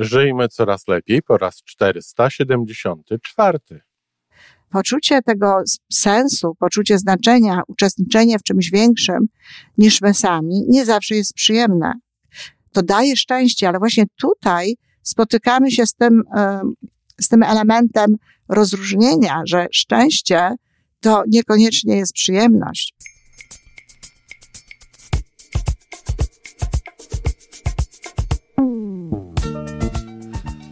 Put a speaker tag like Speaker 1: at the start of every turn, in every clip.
Speaker 1: Żyjmy coraz lepiej po raz 474.
Speaker 2: Poczucie tego sensu, poczucie znaczenia, uczestniczenie w czymś większym niż my sami nie zawsze jest przyjemne. To daje szczęście, ale właśnie tutaj spotykamy się z tym, z tym elementem rozróżnienia, że szczęście to niekoniecznie jest przyjemność.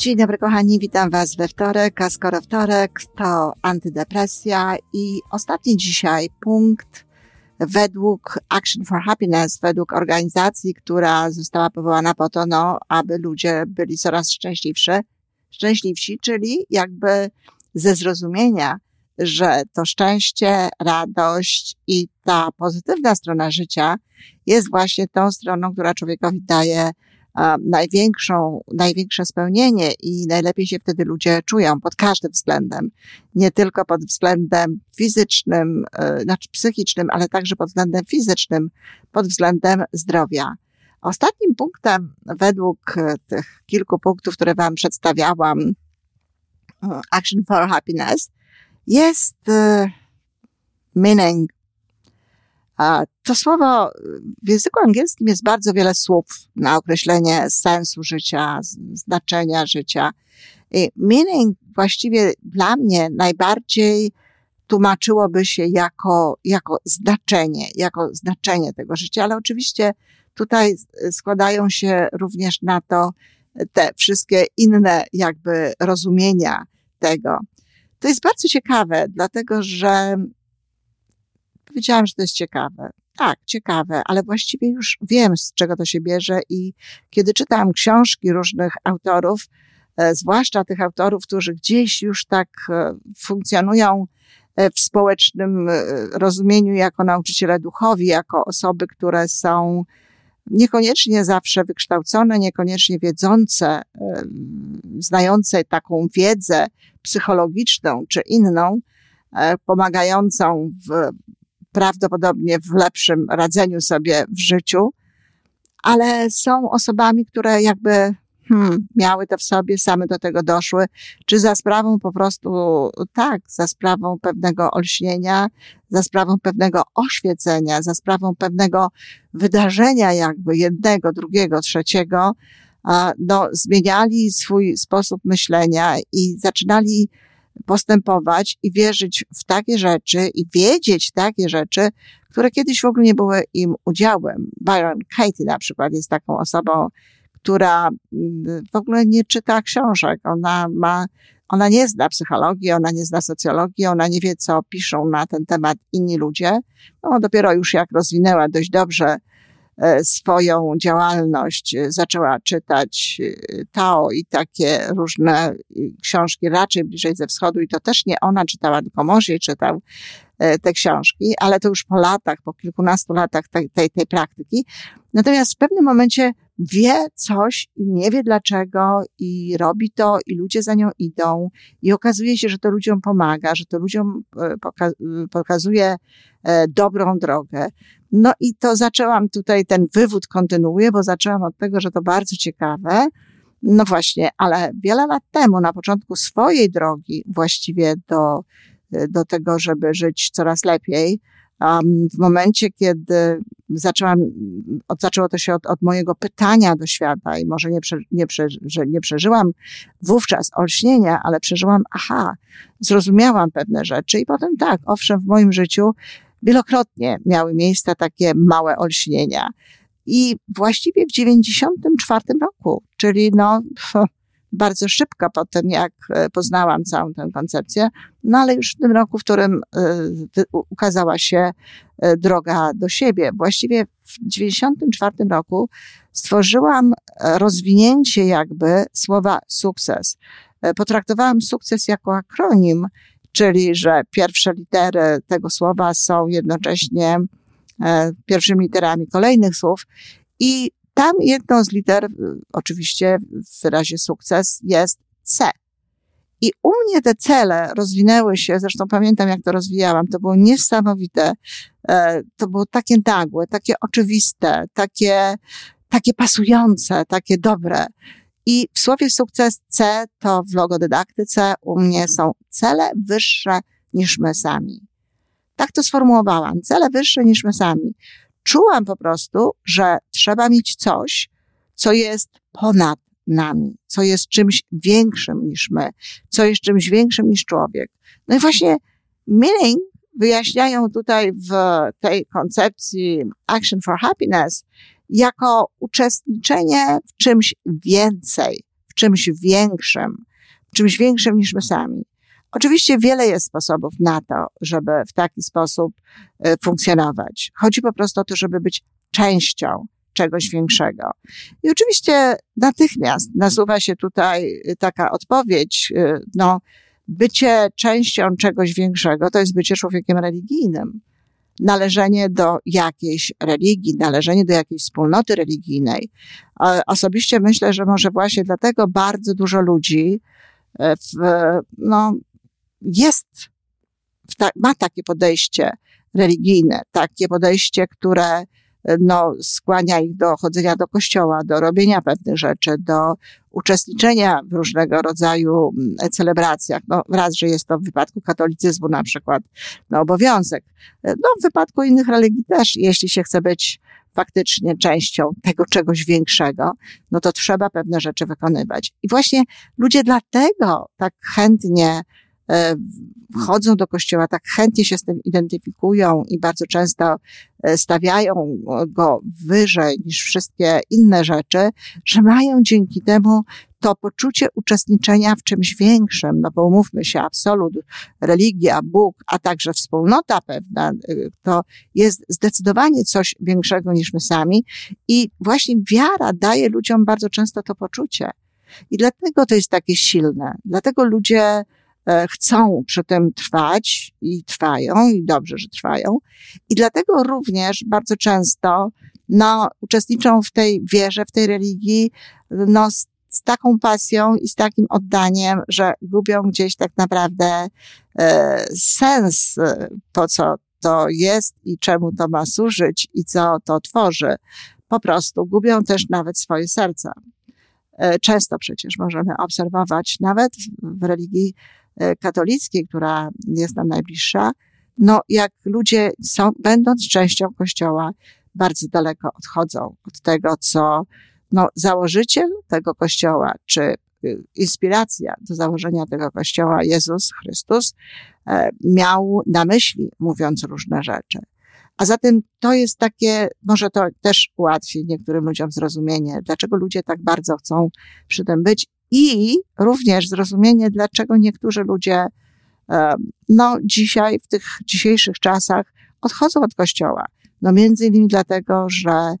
Speaker 2: Dzień dobry kochani, witam Was we wtorek, a skoro wtorek to antydepresja i ostatni dzisiaj punkt według Action for Happiness, według organizacji, która została powołana po to, no, aby ludzie byli coraz szczęśliwsi, szczęśliwsi, czyli jakby ze zrozumienia, że to szczęście, radość i ta pozytywna strona życia jest właśnie tą stroną, która człowiekowi daje największą, największe spełnienie i najlepiej się wtedy ludzie czują pod każdym względem. Nie tylko pod względem fizycznym, e, znaczy psychicznym, ale także pod względem fizycznym, pod względem zdrowia. Ostatnim punktem, według e, tych kilku punktów, które Wam przedstawiałam, e, Action for Happiness, jest meaning, to słowo w języku angielskim jest bardzo wiele słów na określenie sensu życia, znaczenia życia. I meaning właściwie dla mnie najbardziej tłumaczyłoby się jako, jako znaczenie, jako znaczenie tego życia, ale oczywiście tutaj składają się również na to te wszystkie inne jakby rozumienia tego. To jest bardzo ciekawe, dlatego że Powiedziałam, że to jest ciekawe. Tak, ciekawe, ale właściwie już wiem, z czego to się bierze i kiedy czytam książki różnych autorów, e, zwłaszcza tych autorów, którzy gdzieś już tak e, funkcjonują e, w społecznym rozumieniu jako nauczyciele duchowi, jako osoby, które są niekoniecznie zawsze wykształcone, niekoniecznie wiedzące, znające taką wiedzę psychologiczną czy inną, pomagającą w prawdopodobnie w lepszym radzeniu sobie w życiu, ale są osobami, które jakby hmm, miały to w sobie, same do tego doszły, czy za sprawą po prostu, tak, za sprawą pewnego olśnienia, za sprawą pewnego oświecenia, za sprawą pewnego wydarzenia jakby jednego, drugiego, trzeciego, no, zmieniali swój sposób myślenia i zaczynali postępować i wierzyć w takie rzeczy i wiedzieć takie rzeczy, które kiedyś w ogóle nie były im udziałem. Byron Katie na przykład jest taką osobą, która mm, w ogóle nie czyta książek. Ona ma, ona nie zna psychologii, ona nie zna socjologii, ona nie wie, co piszą na ten temat inni ludzie. No, dopiero już jak rozwinęła dość dobrze swoją działalność e, zaczęła czytać e, Tao i takie różne książki raczej bliżej ze wschodu i to też nie ona czytała, tylko mąż jej czytał te książki, ale to już po latach, po kilkunastu latach tej, tej, tej praktyki. Natomiast w pewnym momencie wie coś i nie wie dlaczego i robi to i ludzie za nią idą i okazuje się, że to ludziom pomaga, że to ludziom pokazuje dobrą drogę. No i to zaczęłam tutaj, ten wywód kontynuuję, bo zaczęłam od tego, że to bardzo ciekawe. No właśnie, ale wiele lat temu, na początku swojej drogi właściwie do, do tego, żeby żyć coraz lepiej, um, w momencie, kiedy zaczęłam, od, zaczęło to się od, od mojego pytania do świata i może nie, prze, nie, prze, nie przeżyłam wówczas olśnienia, ale przeżyłam, aha, zrozumiałam pewne rzeczy i potem tak, owszem, w moim życiu wielokrotnie miały miejsce takie małe olśnienia. I właściwie w 94 roku, czyli no, bardzo szybko po tym, jak e, poznałam całą tę koncepcję, no ale już w tym roku, w którym e, ukazała się e, droga do siebie. Właściwie w 1994 roku stworzyłam rozwinięcie jakby słowa sukces. Potraktowałam sukces jako akronim, czyli że pierwsze litery tego słowa są jednocześnie pierwszymi literami kolejnych słów i tam jedną z liter, oczywiście w wyrazie sukces, jest C. I u mnie te cele rozwinęły się, zresztą pamiętam jak to rozwijałam, to było niesamowite, e, to było takie nagłe, takie oczywiste, takie, takie pasujące, takie dobre. I w słowie sukces C to w logodydaktyce u mnie są cele wyższe niż my sami. Tak to sformułowałam. Cele wyższe niż my sami czułam po prostu, że trzeba mieć coś, co jest ponad nami, co jest czymś większym niż my, co jest czymś większym niż człowiek. No i właśnie meaning wyjaśniają tutaj w tej koncepcji Action for Happiness jako uczestniczenie w czymś więcej, w czymś większym, w czymś większym niż my sami. Oczywiście wiele jest sposobów na to, żeby w taki sposób e, funkcjonować. Chodzi po prostu o to, żeby być częścią czegoś większego. I oczywiście natychmiast nasuwa się tutaj taka odpowiedź, e, no, bycie częścią czegoś większego to jest bycie człowiekiem religijnym. Należenie do jakiejś religii, należenie do jakiejś wspólnoty religijnej. Osobiście myślę, że może właśnie dlatego bardzo dużo ludzi e, w, no, jest, ma takie podejście religijne, takie podejście, które no, skłania ich do chodzenia do kościoła, do robienia pewnych rzeczy, do uczestniczenia w różnego rodzaju mm, celebracjach. No, raz, że jest to w wypadku katolicyzmu na przykład no, obowiązek. No, w wypadku innych religii też, jeśli się chce być faktycznie częścią tego czegoś większego, no to trzeba pewne rzeczy wykonywać. I właśnie ludzie dlatego tak chętnie chodzą do kościoła, tak chętnie się z tym identyfikują i bardzo często e, stawiają go wyżej niż wszystkie inne rzeczy, że mają dzięki temu to poczucie uczestniczenia w czymś większym, no bo umówmy się, absolut, religia, Bóg, a także wspólnota pewna, e, to jest zdecydowanie coś większego niż my sami i właśnie wiara daje ludziom bardzo często to poczucie. I dlatego to jest takie silne. Dlatego ludzie E, chcą przy tym trwać i trwają, i dobrze, że trwają. I dlatego również bardzo często no, uczestniczą w tej wierze, w tej religii, no, z, z taką pasją i z takim oddaniem, że gubią gdzieś tak naprawdę e, sens, e, po co to jest i czemu to ma służyć i co to tworzy. Po prostu gubią też nawet swoje serca. E, często przecież możemy obserwować, nawet w, religii E, katolickiej, która jest nam najbliższa, no jak ludzie są, będąc częścią Kościoła, bardzo daleko odchodzą od tego, co no, założyciel tego Kościoła, czy y, inspiracja do założenia tego Kościoła, Jezus Chrystus, e, miał na myśli, mówiąc różne rzeczy. A zatem to jest takie, może to też ułatwi niektórym ludziom zrozumienie, dlaczego ludzie tak bardzo chcą przy tym być i również zrozumienie, dlaczego niektórzy ludzie, e, no, dzisiaj, w tych dzisiejszych czasach odchodzą od kościoła. No, między innymi dlatego, że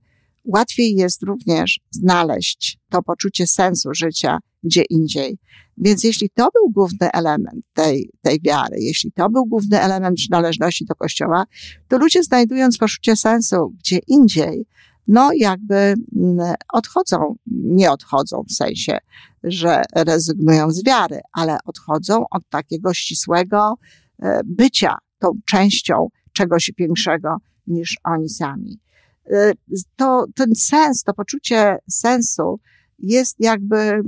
Speaker 2: łatwiej jest również znaleźć to poczucie sensu życia gdzie indziej. Więc jeśli to był główny element tej, tej wiary, jeśli to był główny element przynależności do Kościoła, to ludzie znajdując poczucie sensu gdzie indziej, no jakby mm, odchodzą, nie odchodzą w sensie, że rezygnują z wiary, ale odchodzą od takiego ścisłego e, bycia tą częścią czegoś większego niż oni sami. E, to, ten sens, to poczucie sensu jest jakby,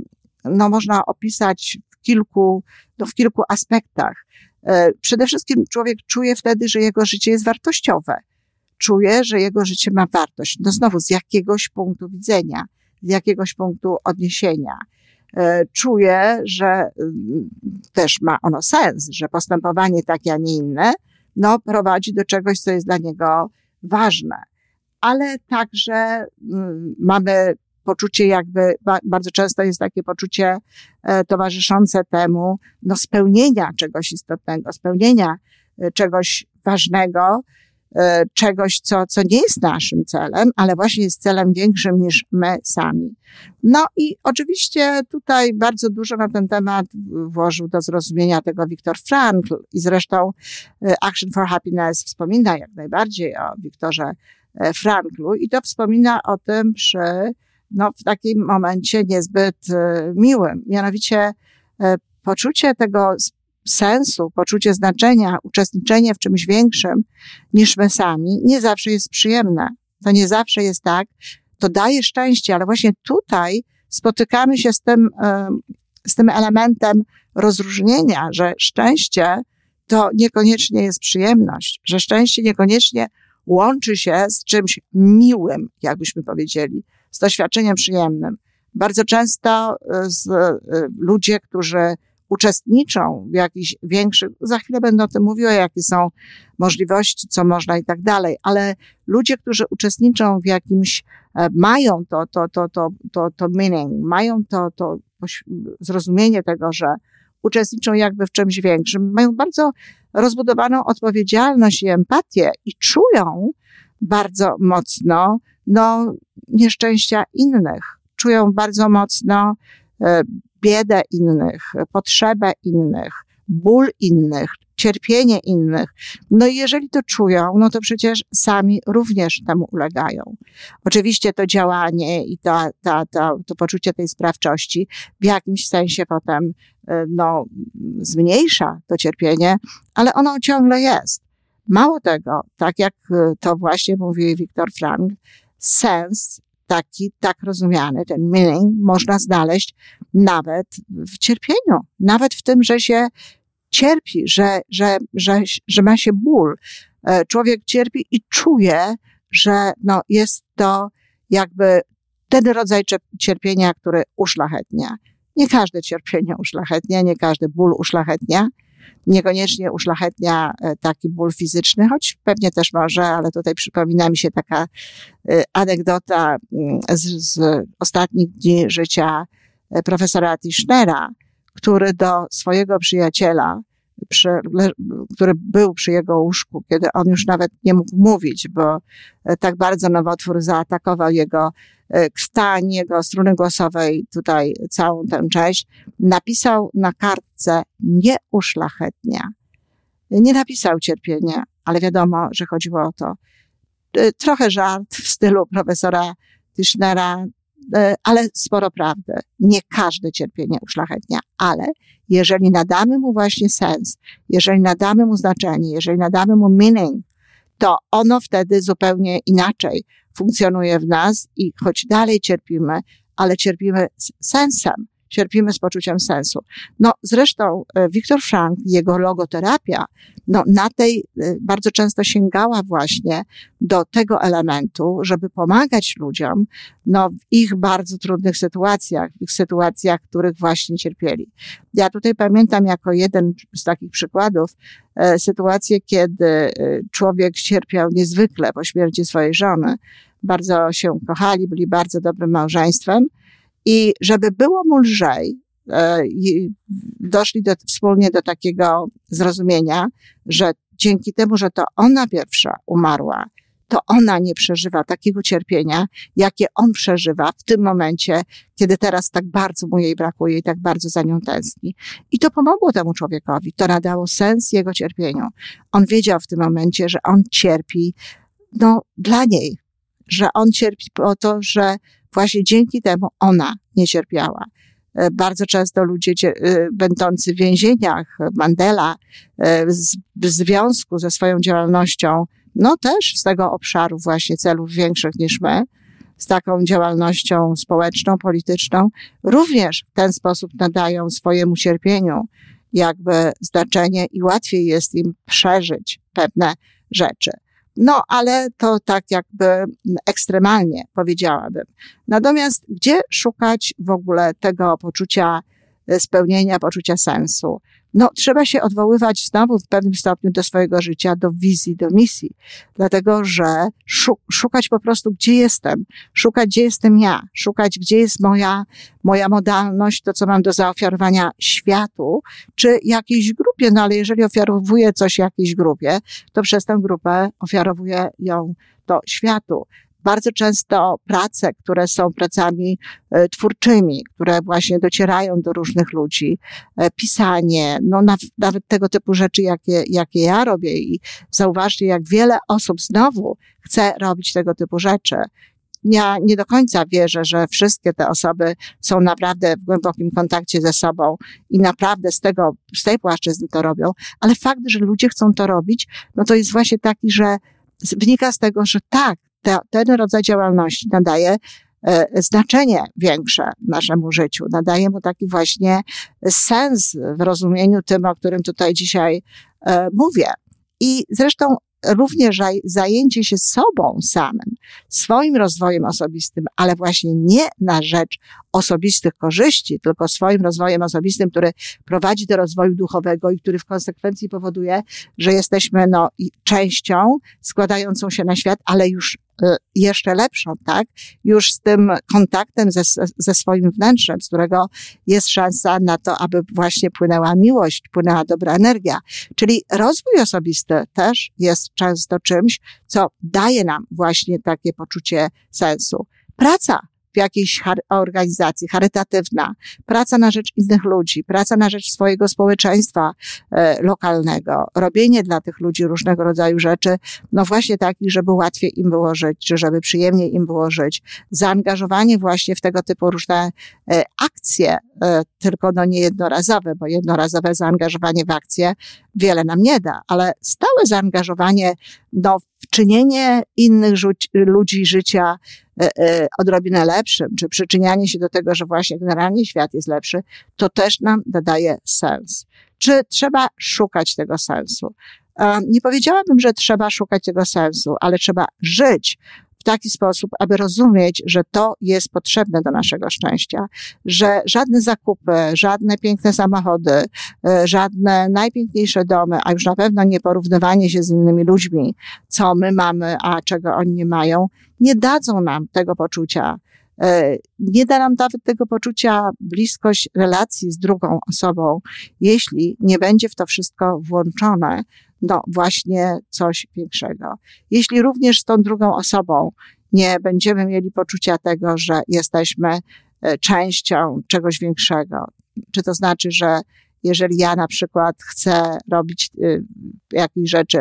Speaker 2: no można opisać w kilku, no w kilku aspektach. E, przede wszystkim człowiek czuje wtedy, że jego życie jest wartościowe czuje, że jego życie ma wartość. No znowu z jakiegoś punktu widzenia, z jakiegoś punktu odniesienia. E, czuje, że mm, też ma ono sens, że postępowanie takie, a nie inne, no prowadzi do czegoś, co jest dla niego ważne. Ale także mm, mamy poczucie jakby, bardzo często jest takie poczucie e, towarzyszące temu, no spełnienia czegoś istotnego, spełnienia e, czegoś ważnego, czegoś, co, co nie jest naszym celem, ale właśnie jest celem większym niż my sami. No i oczywiście tutaj bardzo dużo na ten temat włożył do zrozumienia tego Viktor Frankl i zresztą e, Action for Happiness wspomina jak najbardziej o Viktorze e, Franklu i to wspomina o tym przy no, w takim momencie niezbyt miłym, mianowicie poczucie tego sensu, poczucie znaczenia, uczestniczenie w czymś większym niż my sami, nie zawsze jest przyjemne. To nie zawsze jest tak. To daje szczęście, ale właśnie tutaj spotykamy się z tym, z tym elementem rozróżnienia, że szczęście to niekoniecznie jest przyjemność, że szczęście niekoniecznie łączy się z czymś miłym, jakbyśmy powiedzieli, z doświadczeniem przyjemnym. Bardzo często e, z, e, ludzie, którzy uczestniczą w jakichś większych, za chwilę będę o tym mówiła, jakie są możliwości, co można i tak dalej, ale ludzie, którzy uczestniczą w jakimś, e, mają to, to, to, to, to, to meaning, mają to, to zrozumienie tego, że uczestniczą jakby w czymś większym, mają bardzo rozbudowaną odpowiedzialność i empatię i czują bardzo mocno, no, nieszczęścia innych. Czują bardzo mocno e, biedę innych, potrzebę innych, ból innych, cierpienie innych. No i jeżeli to czują, no to przecież sami również temu ulegają. Oczywiście to działanie i ta, ta, ta, to poczucie tej sprawczości w jakimś sensie potem e, no, zmniejsza to cierpienie, ale ono ciągle jest. Mało tego, tak jak e, to właśnie mówi Viktor Frank, sens taki, tak rozumiany, ten meaning można znaleźć nawet w cierpieniu, nawet w tym, że się cierpi, że, że, że, że ma się ból. E, człowiek cierpi i czuje, że no, jest to jakby ten rodzaj cierpienia, który uszlachetnia. Nie każde cierpienie uszlachetnia, nie każdy ból uszlachetnia, niekoniecznie uszlachetnia e, taki ból fizyczny, choć pewnie też może, ale tutaj przypomina mi się taka e, anegdota mm, z, z ostatnich dni życia e, profesora Tischnera, który do swojego przyjaciela, przy, który był przy jego łóżku, kiedy on już nawet nie mógł mówić, bo tak bardzo nowotwór zaatakował jego krtań, jego struny głosowej, tutaj całą tę część, napisał na kartce nie uszlachetnia. Nie napisał cierpienia, ale wiadomo, że chodziło o to. E, trochę żart w stylu profesora Tischnera, e, ale sporo prawdy. Nie każde cierpienie uszlachetnia, ale jeżeli nadamy mu właśnie sens, jeżeli nadamy mu znaczenie, jeżeli nadamy mu meaning, to ono wtedy zupełnie inaczej funkcjonuje w nas i choć dalej cierpimy, ale cierpimy z sensem, cierpimy z poczuciem sensu. No zresztą e, Viktor Frank, jego logoterapia, no na tej e, bardzo często sięgała właśnie do tego elementu, żeby pomagać ludziom, no w ich bardzo trudnych sytuacjach, w ich sytuacjach, których właśnie cierpieli. Ja tutaj pamiętam jako jeden z takich przykładów e, sytuację, kiedy człowiek cierpiał niezwykle po śmierci swojej żony, bardzo się kochali, byli bardzo dobrym małżeństwem, i żeby było mu lżej, e, doszli do, wspólnie do takiego zrozumienia, że dzięki temu, że to ona pierwsza umarła, to ona nie przeżywa takiego cierpienia, jakie on przeżywa w tym momencie, kiedy teraz tak bardzo mu jej brakuje i tak bardzo za nią tęskni. I to pomogło temu człowiekowi, to nadało sens jego cierpieniu. On wiedział w tym momencie, że on cierpi, no, dla niej, że on cierpi po to, że Właśnie dzięki temu ona nie cierpiała. E, bardzo często ludzie e, będący w więzieniach, Mandela, e, w związku ze swoją działalnością, no też z tego obszaru właśnie celów większych niż my, z taką działalnością społeczną, polityczną, również w ten sposób nadają swojemu cierpieniu jakby znaczenie i łatwiej jest im przeżyć pewne rzeczy. No, ale to tak jakby ekstremalnie powiedziałabym. Natomiast gdzie szukać w ogóle tego poczucia e, spełnienia, poczucia sensu? No, trzeba się odwoływać znowu w pewnym stopniu do swojego życia, do wizji, do misji, dlatego że szukać po prostu, gdzie jestem, szukać, gdzie jestem ja, szukać, gdzie jest moja, moja modalność, to, co mam do zaofiarowania światu, czy jakiejś grupie, no ale jeżeli ofiarowuję coś jakiejś grupie, to przez tę grupę ofiarowuję ją do światu bardzo często prace, które są pracami e, twórczymi, które właśnie docierają do różnych ludzi, e, pisanie, no nawet tego typu rzeczy, jakie, jakie ja robię i zauważcie, jak wiele osób znowu chce robić tego typu rzeczy. Ja nie do końca wierzę, że wszystkie te osoby są naprawdę w głębokim kontakcie ze sobą i naprawdę z tego, z tej płaszczyzny to robią, ale fakt, że ludzie chcą to robić, no to jest właśnie taki, że wynika z tego, że tak, te, ten rodzaj działalności nadaje e, znaczenie większe naszemu życiu, nadaje mu taki właśnie sens w rozumieniu tym, o którym tutaj dzisiaj e, mówię. I zresztą również zajęcie się sobą samym, swoim rozwojem osobistym, ale właśnie nie na rzecz osobistych korzyści, tylko swoim rozwojem osobistym, który prowadzi do rozwoju duchowego i który w konsekwencji powoduje, że jesteśmy no, częścią składającą się na świat, ale już jeszcze lepszą, tak? Już z tym kontaktem ze, ze swoim wnętrzem, z którego jest szansa na to, aby właśnie płynęła miłość, płynęła dobra energia. Czyli rozwój osobisty też jest często czymś, co daje nam właśnie takie poczucie sensu. Praca w jakiejś organizacji, charytatywna, praca na rzecz innych ludzi, praca na rzecz swojego społeczeństwa e, lokalnego, robienie dla tych ludzi różnego rodzaju rzeczy, no właśnie takich, żeby łatwiej im było żyć, czy żeby przyjemniej im było żyć, zaangażowanie właśnie w tego typu różne e, akcje, e, tylko no nie jednorazowe, bo jednorazowe zaangażowanie w akcje wiele nam nie da, ale stałe zaangażowanie no, w czynienie innych ludzi życia odrobinę lepszym, czy przyczynianie się do tego, że właśnie generalnie świat jest lepszy, to też nam dodaje sens. Czy trzeba szukać tego sensu? E, nie powiedziałabym, że trzeba szukać tego sensu, ale trzeba żyć w taki sposób, aby rozumieć, że to jest potrzebne do naszego szczęścia, że żadne zakupy, żadne piękne samochody, e, żadne najpiękniejsze domy, a już na pewno nie porównywanie się z innymi ludźmi, co my mamy, a czego oni nie mają, nie dadzą nam tego poczucia. E, nie da nam nawet tego poczucia bliskość relacji z drugą osobą, jeśli nie będzie w to wszystko włączone no właśnie coś większego. Jeśli również z tą drugą osobą nie będziemy mieli poczucia tego, że jesteśmy e, częścią czegoś większego, czy to znaczy, że jeżeli ja na przykład chcę robić e, jakieś rzeczy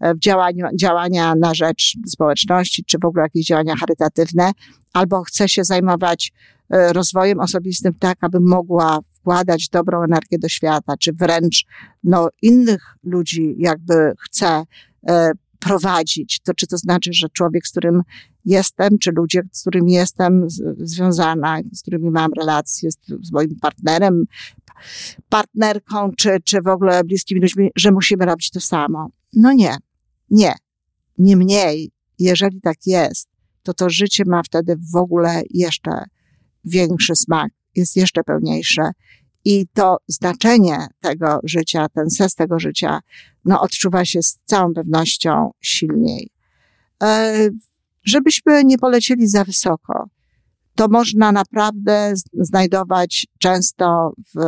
Speaker 2: e, w działaniu, działania na rzecz społeczności, czy w ogóle jakieś działania charytatywne, albo chcę się zajmować rozwojem osobistym tak, aby mogła wkładać dobrą energię do świata, czy wręcz no, innych ludzi jakby chce e, prowadzić, to czy to znaczy, że człowiek, z którym jestem, czy ludzie, z którymi jestem związana, z którymi mam relacje, z, z moim partnerem, partnerką, czy, czy w ogóle bliskimi ludźmi, że musimy robić to samo. No nie, nie. Niemniej, jeżeli tak jest, to to życie ma wtedy w ogóle jeszcze większy smak, jest jeszcze pełniejsze i to znaczenie tego życia, ten sens tego życia, no, odczuwa się z całą pewnością silniej. E, żebyśmy nie polecieli za wysoko, to można naprawdę znajdować często w,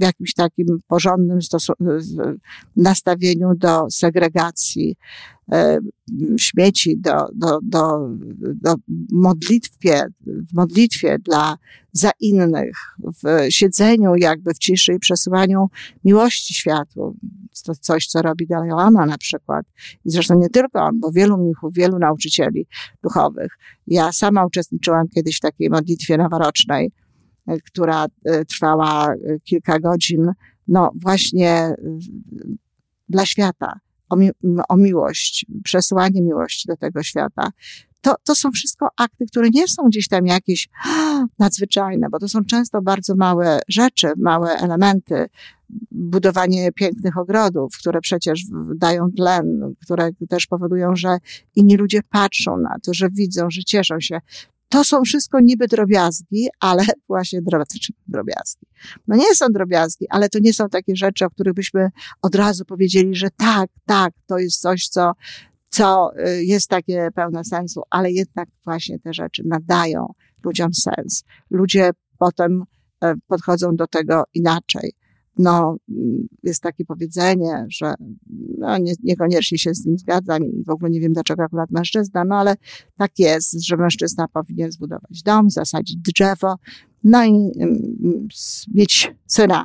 Speaker 2: jakimś takim porządnym nastawieniu do segregacji śmieci, do, do, do, do modlitwie, w modlitwie dla za innych, w siedzeniu jakby w ciszy i przesyłaniu miłości światu. To coś, co robi Dalai Lama na przykład. I zresztą nie tylko on, bo wielu mnichów, wielu nauczycieli duchowych. Ja sama uczestniczyłam kiedyś w takiej modlitwie noworocznej, e, która e, trwała e, kilka godzin, no właśnie dla świata, o, mi o miłość, przesyłanie miłości do tego świata to, to są wszystko akty, które nie są gdzieś tam jakieś nadzwyczajne, bo to są często bardzo małe rzeczy, małe elementy. Budowanie pięknych ogrodów, które przecież dają tlen, które też powodują, że inni ludzie patrzą na to, że widzą, że cieszą się. To są wszystko niby drobiazgi, ale właśnie drobiazgi. No nie są drobiazgi, ale to nie są takie rzeczy, o których byśmy od razu powiedzieli, że tak, tak, to jest coś, co, co y, jest takie pełne sensu, ale jednak właśnie te rzeczy nadają ludziom sens. Ludzie potem e, podchodzą do tego inaczej no, jest takie powiedzenie, że no, nie, niekoniecznie się z nim zgadzam i w ogóle nie wiem, dlaczego akurat mężczyzna, no ale tak jest, że mężczyzna powinien zbudować dom, zasadzić drzewo, no i um, mieć syna.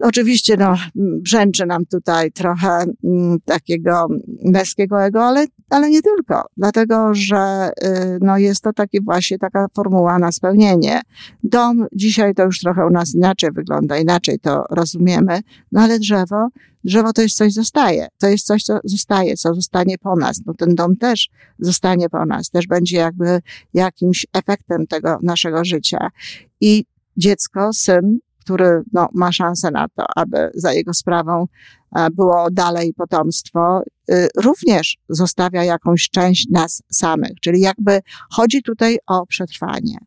Speaker 2: Oczywiście, no, brzęczy nam tutaj trochę mm, takiego męskiego ego, ale, ale nie tylko. Dlatego, że y, no, jest to takie właśnie taka formuła na spełnienie. Dom dzisiaj to już trochę u nas inaczej wygląda, inaczej to rozumiemy, no ale drzewo, drzewo to jest coś zostaje. To jest coś, co zostaje, co zostanie po nas. No ten dom też zostanie po nas, też będzie jakby jakimś efektem tego naszego życia. I dziecko, syn, który no, ma szansę na to, aby za jego sprawą e, było dalej potomstwo, y, również zostawia jakąś część nas samych, czyli jakby chodzi tutaj o przetrwanie.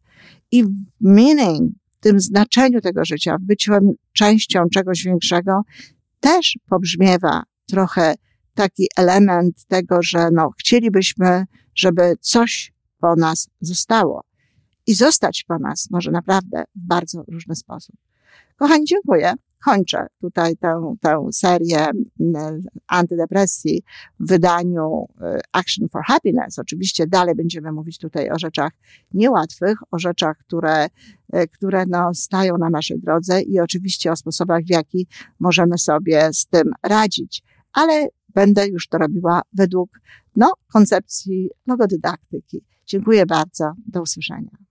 Speaker 2: I meaning, w tym znaczeniu tego życia, w byciu częścią czegoś większego, też pobrzmiewa trochę taki element tego, że no, chcielibyśmy, żeby coś po nas zostało. I zostać po nas może naprawdę w bardzo różny sposób. Kochani, dziękuję. Kończę tutaj tę, tę serię mm, antydepresji w wydaniu y, Action for Happiness. Oczywiście dalej będziemy mówić tutaj o rzeczach niełatwych, o rzeczach, które, y, które no, stają na naszej drodze i oczywiście o sposobach, w jaki możemy sobie z tym radzić. Ale będę już to robiła według no, koncepcji logodydaktyki. Dziękuję bardzo. Do usłyszenia.